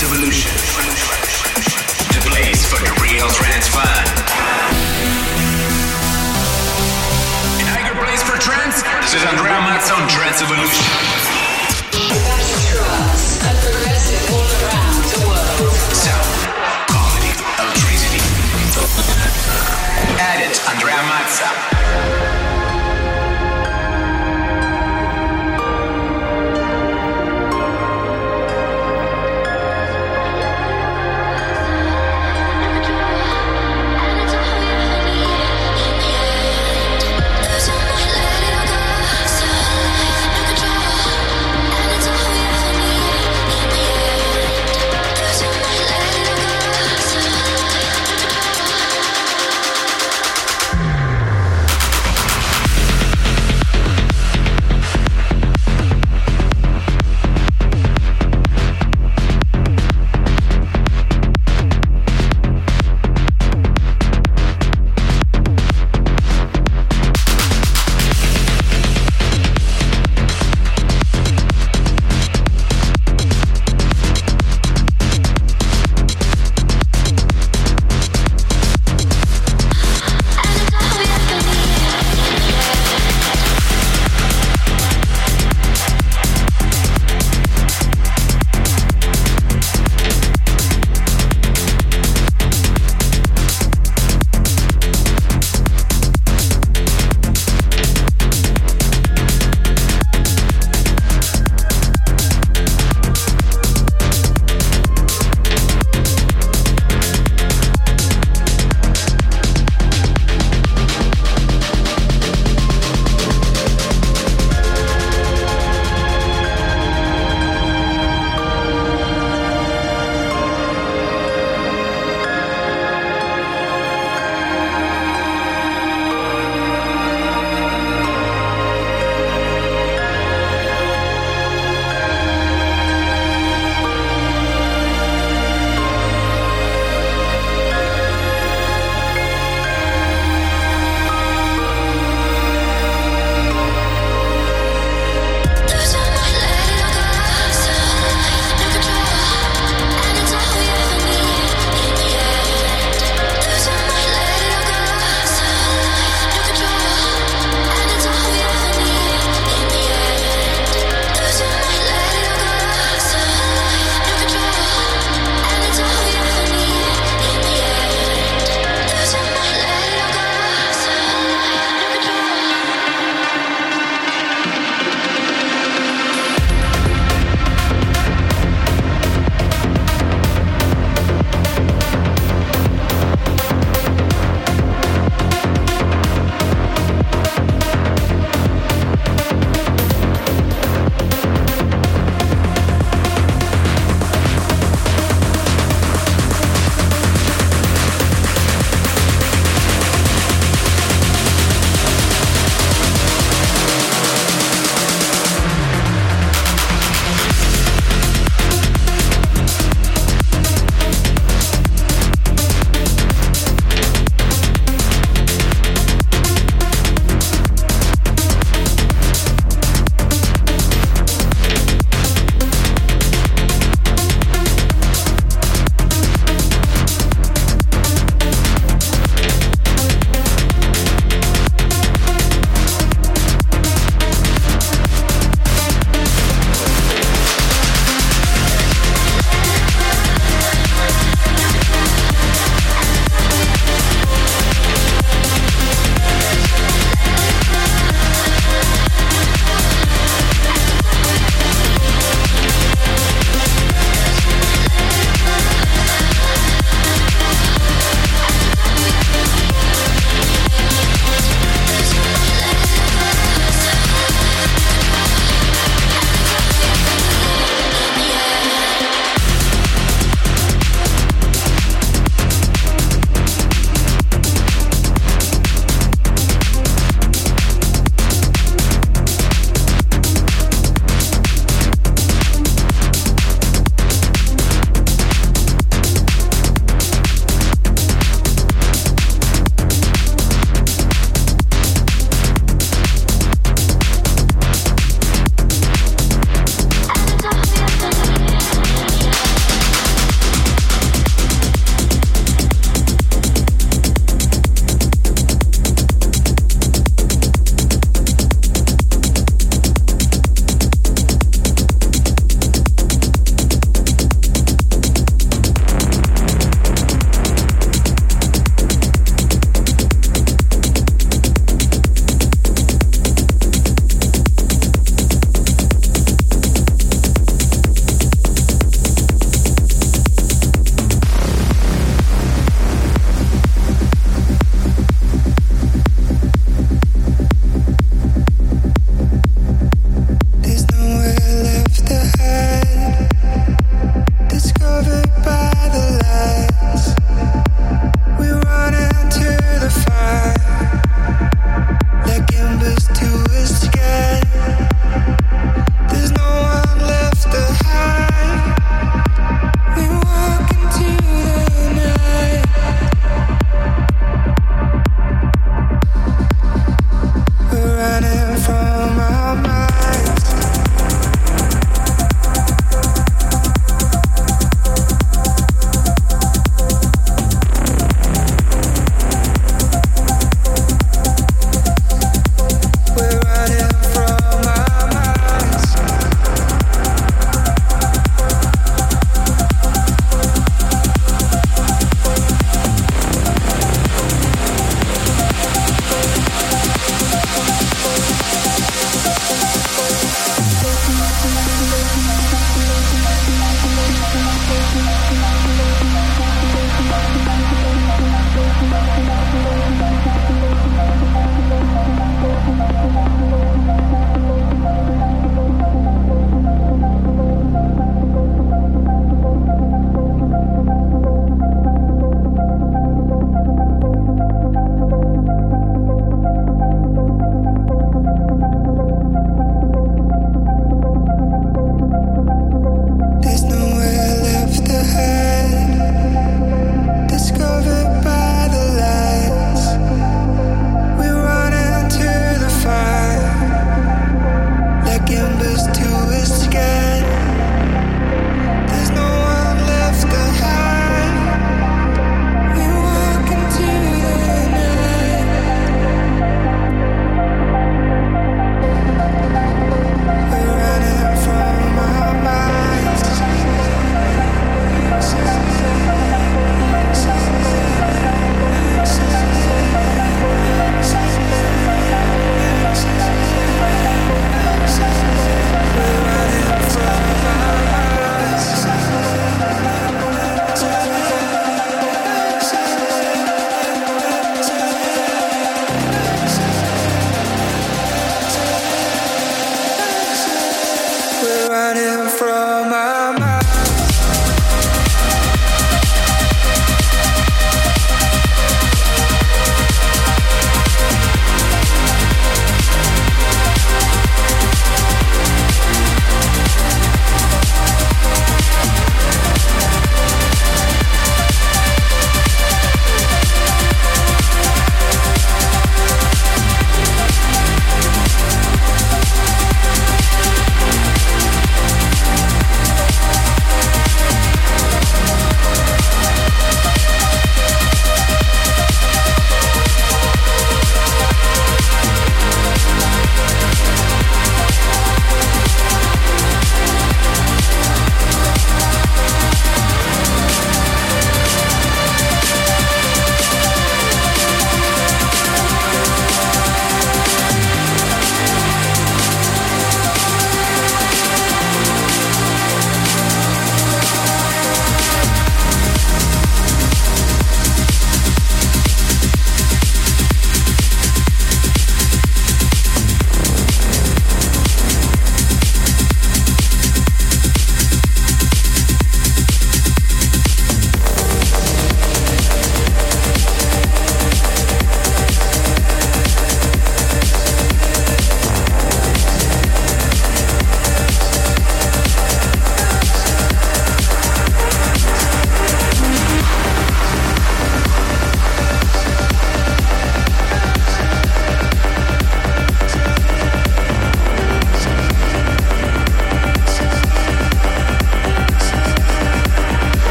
Evolution. The place for real trance for Trance, this is Mazza on progressive all around the world. Quality, electricity. Add it, Andrea Mazza.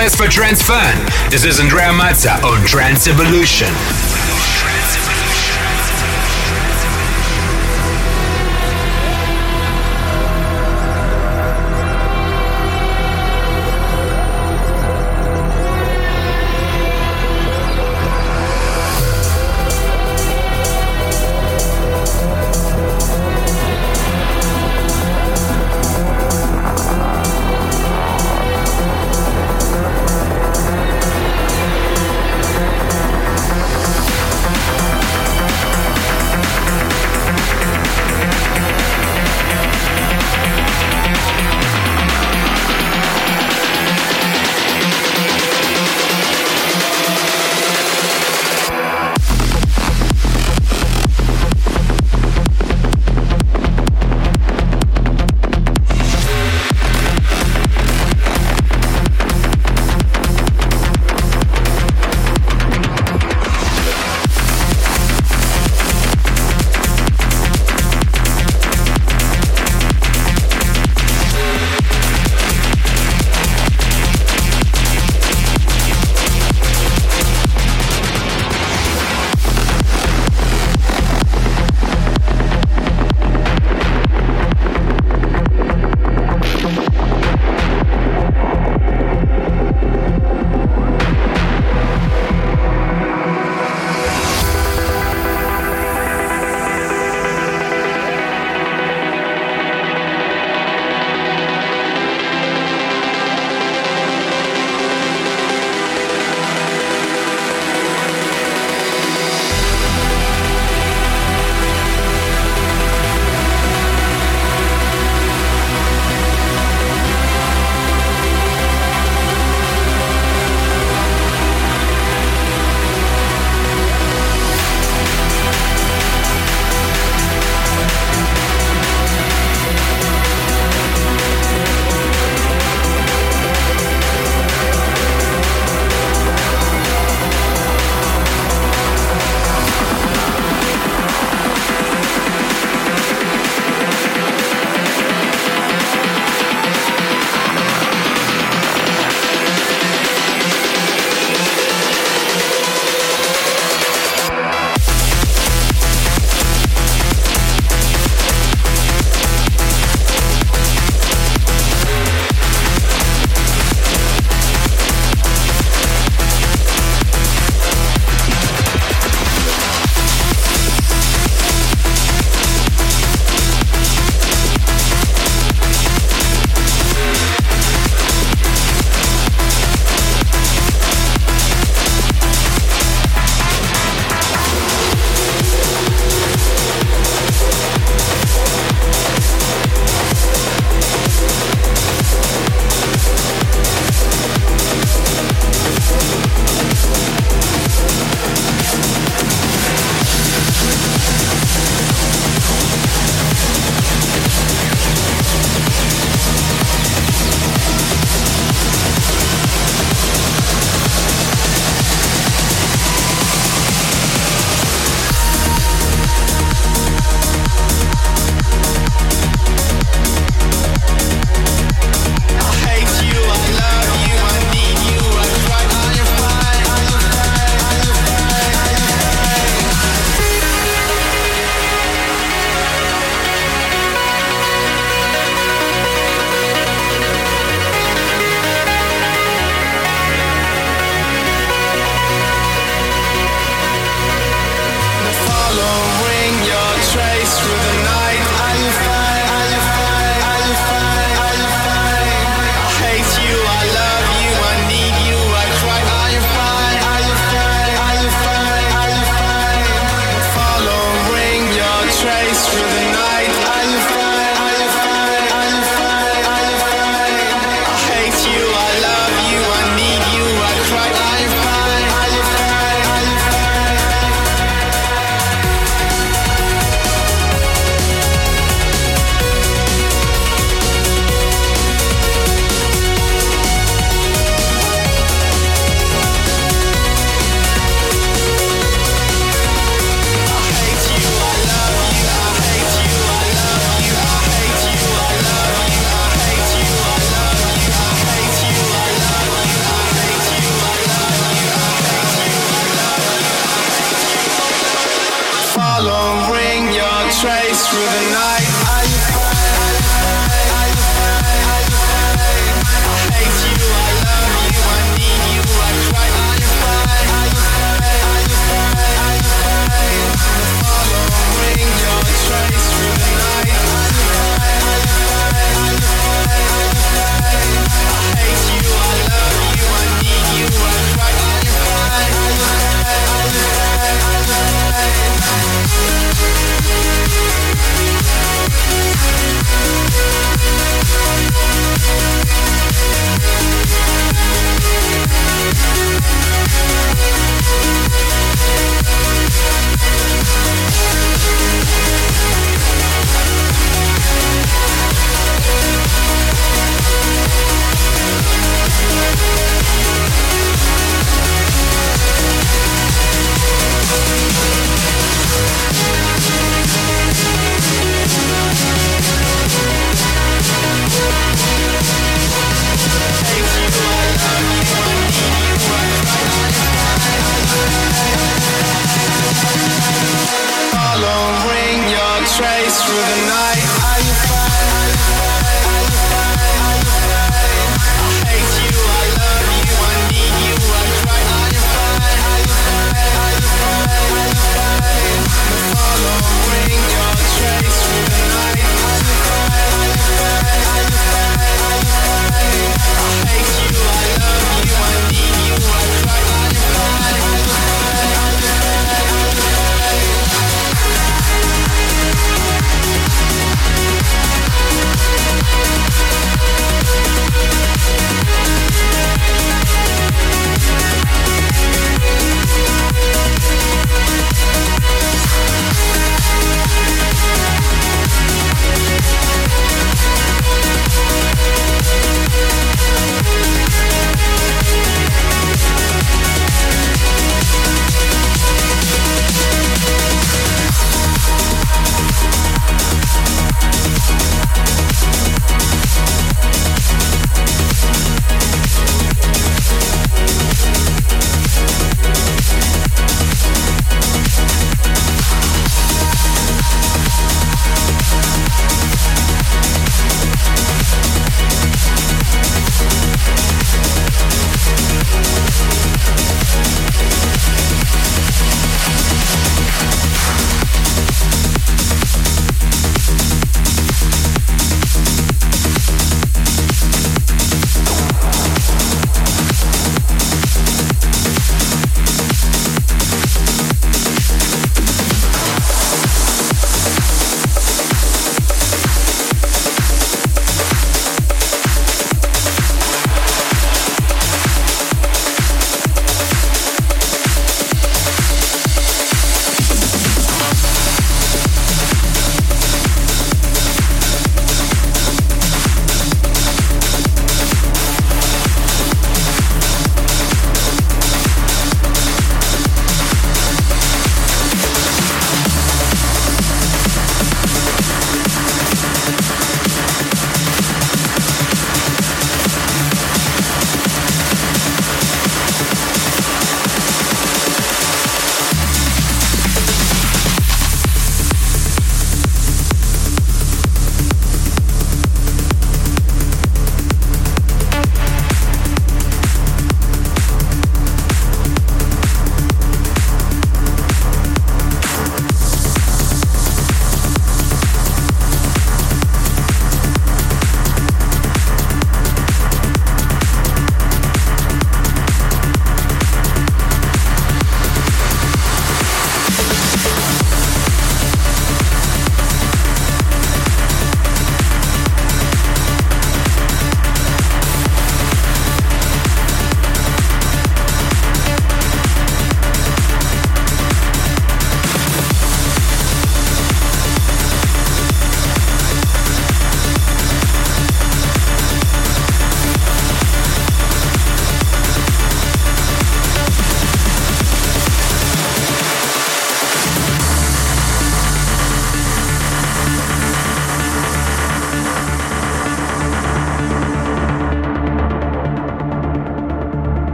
Place for Trance Fun. This is Andrea Mazza on Trance Evolution.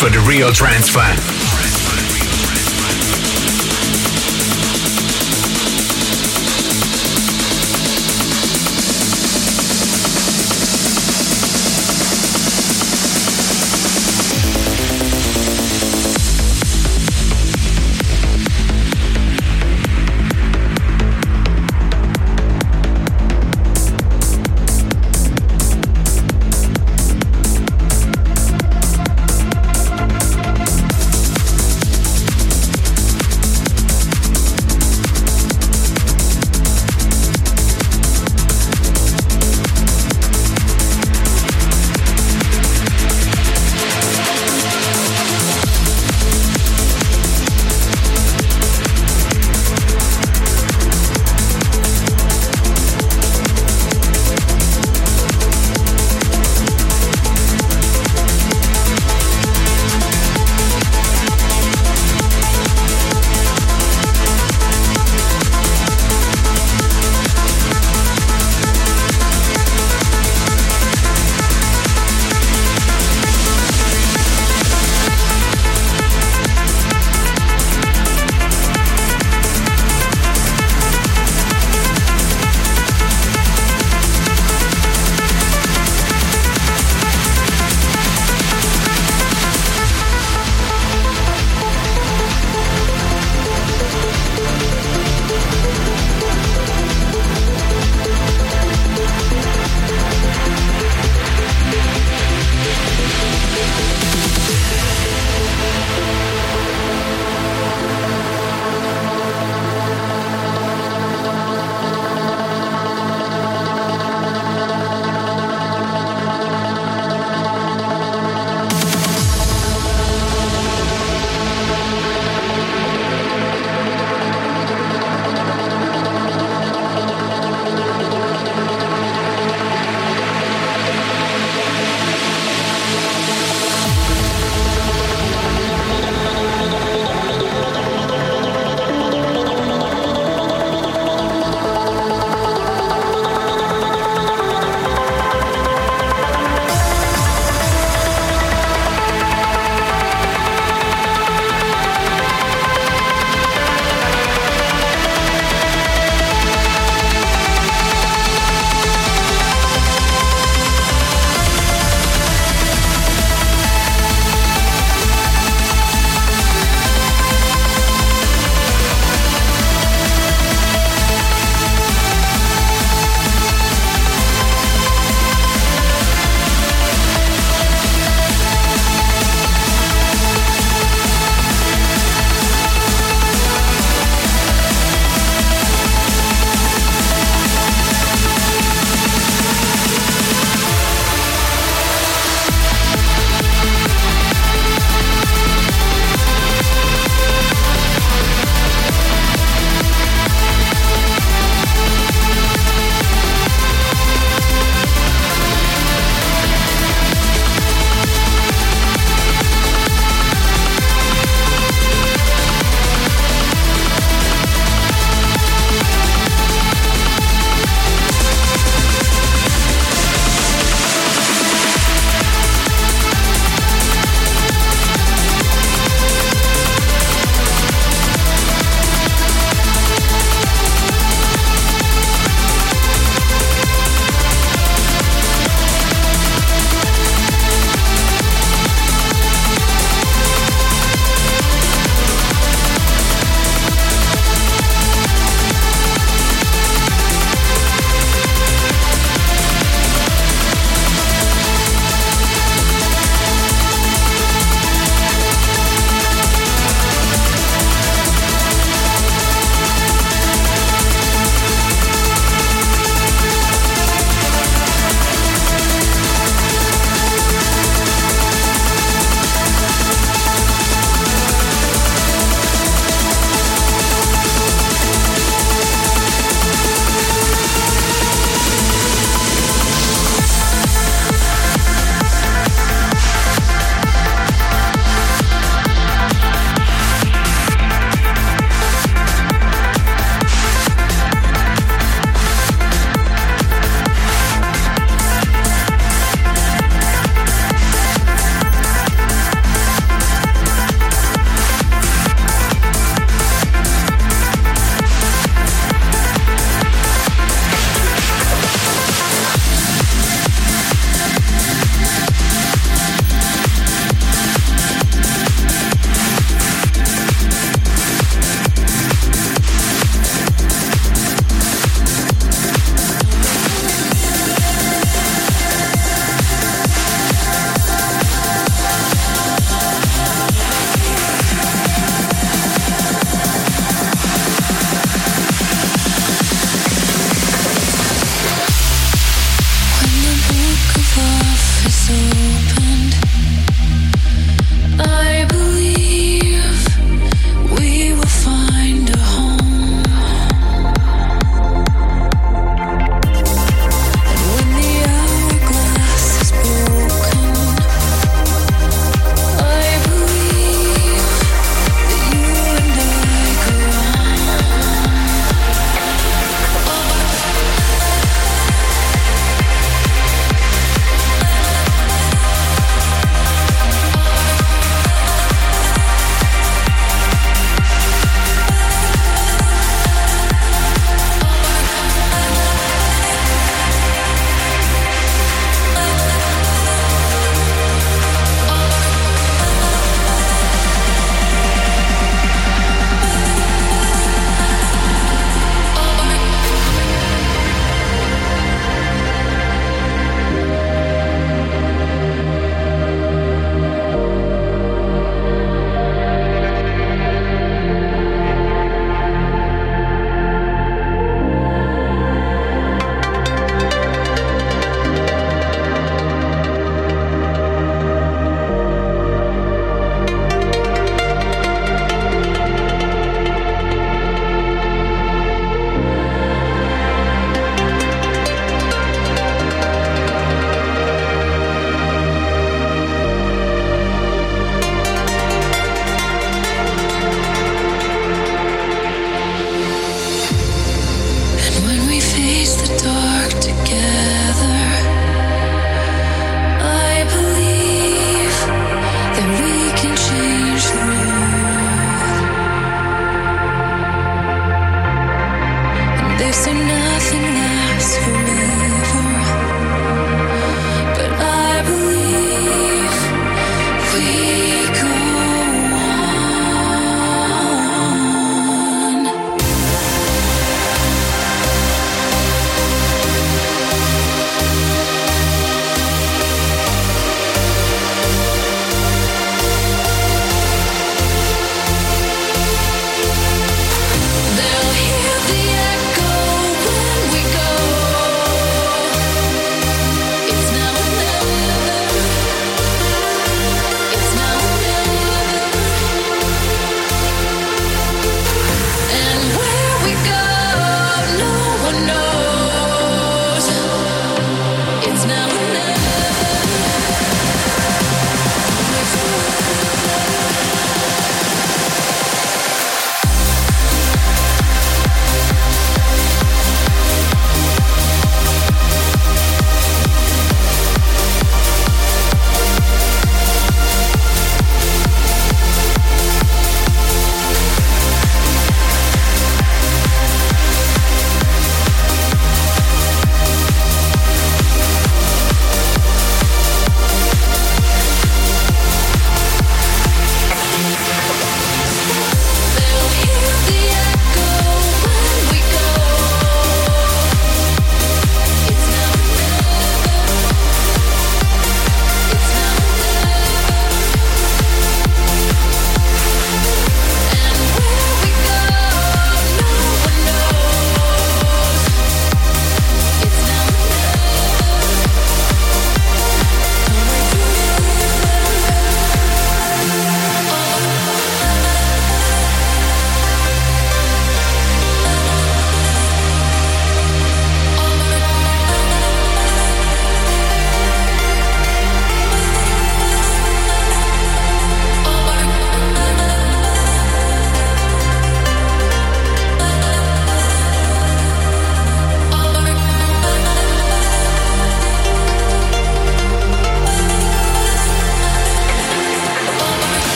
For the real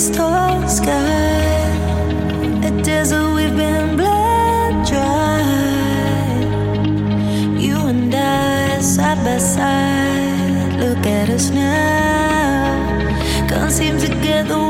crystal sky, a desert we've been blood dry. You and I side by side, look at us now. Can't seem to get the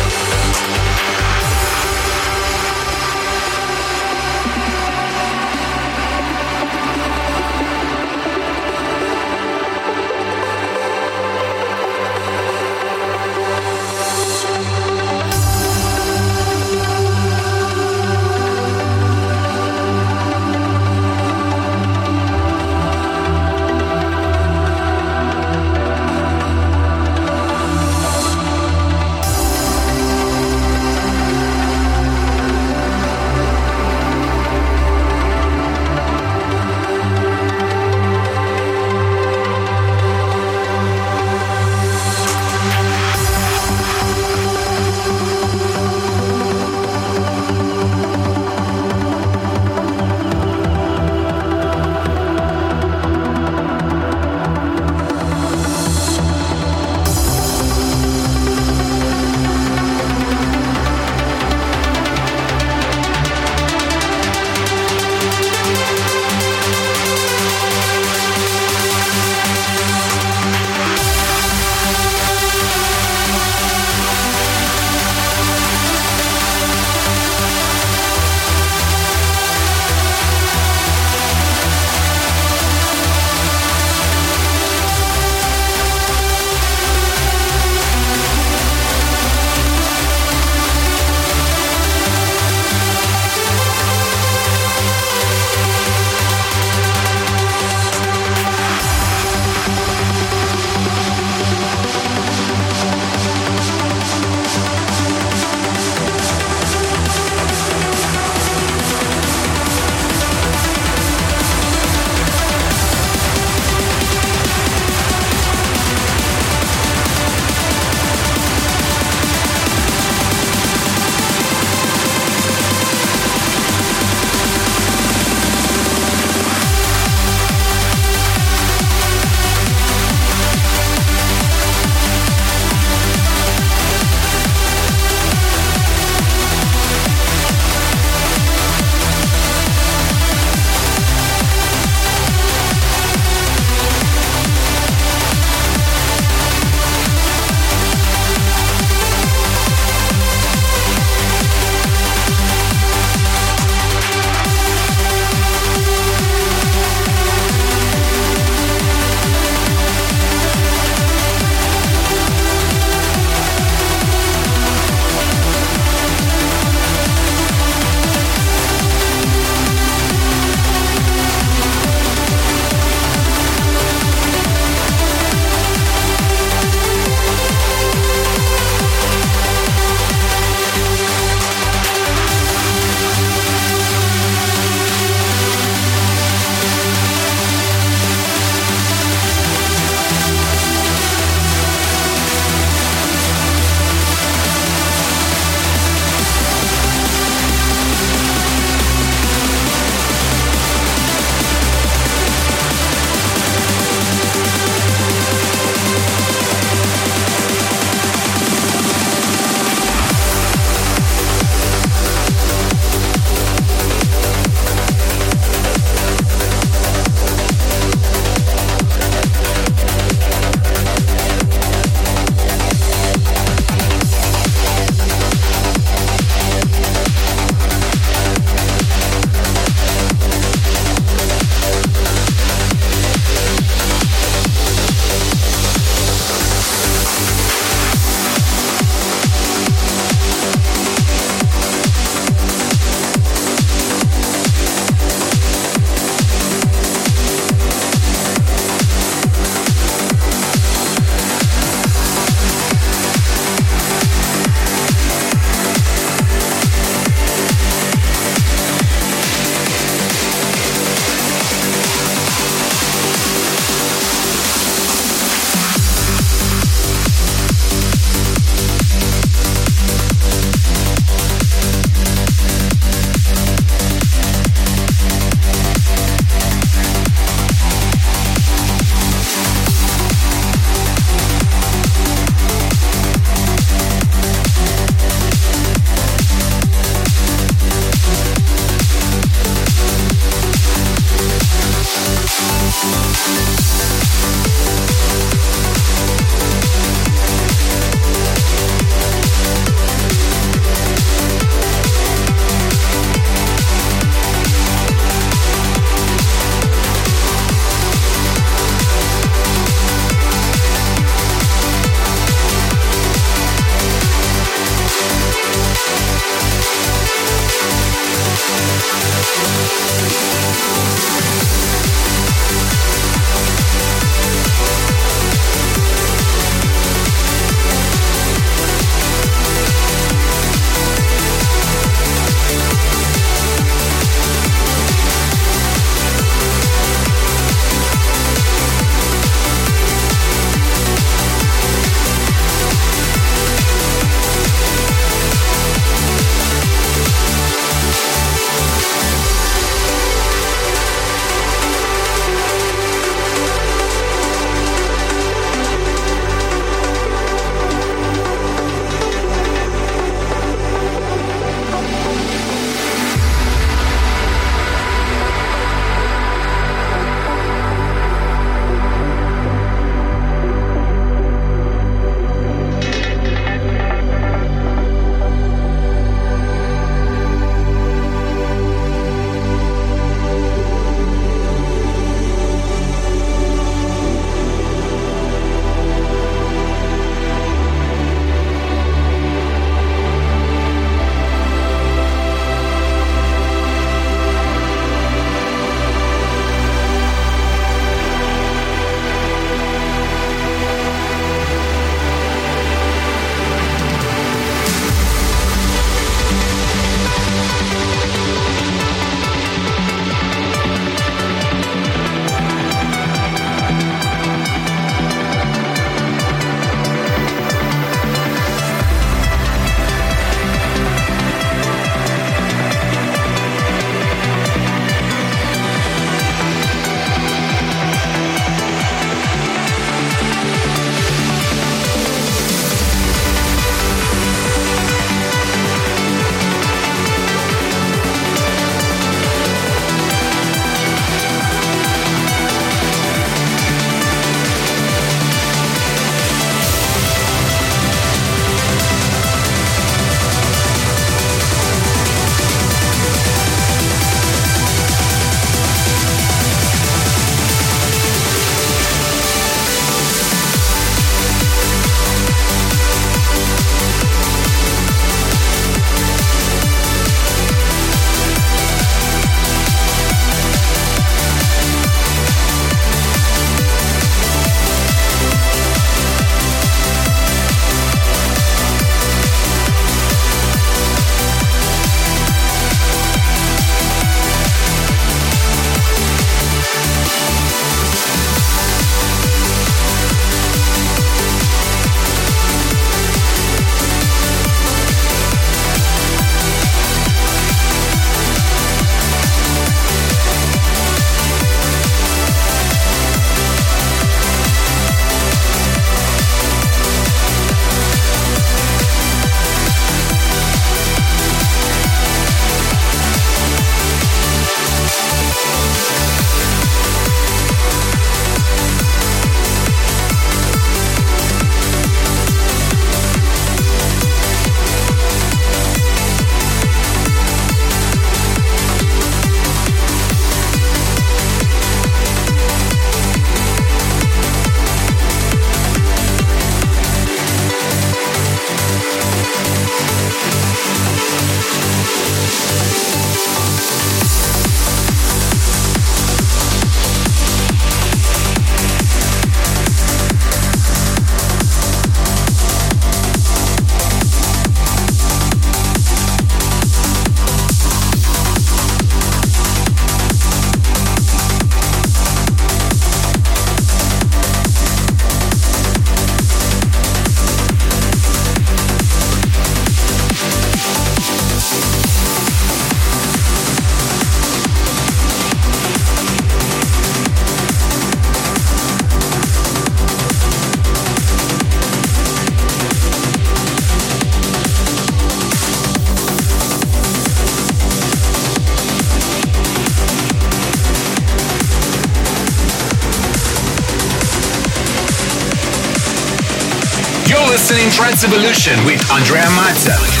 Trance Evolution with Andrea Mazza.